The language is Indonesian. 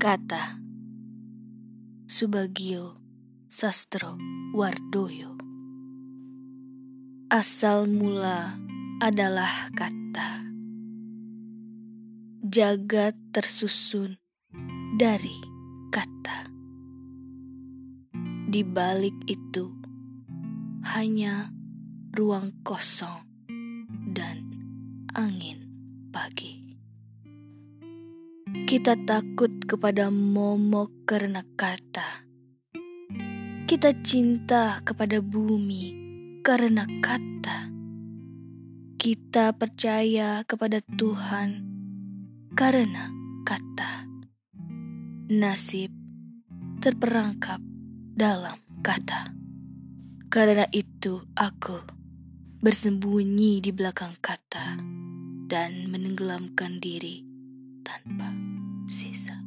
Kata Subagio Sastro Wardoyo. Asal mula adalah kata. Jagat tersusun dari kata. Di balik itu hanya ruang kosong dan angin pagi. Kita takut kepada momok karena kata. Kita cinta kepada bumi karena kata. Kita percaya kepada Tuhan karena kata. Nasib terperangkap dalam kata. Karena itu aku bersembunyi di belakang kata dan menenggelamkan diri tanpa Sisa.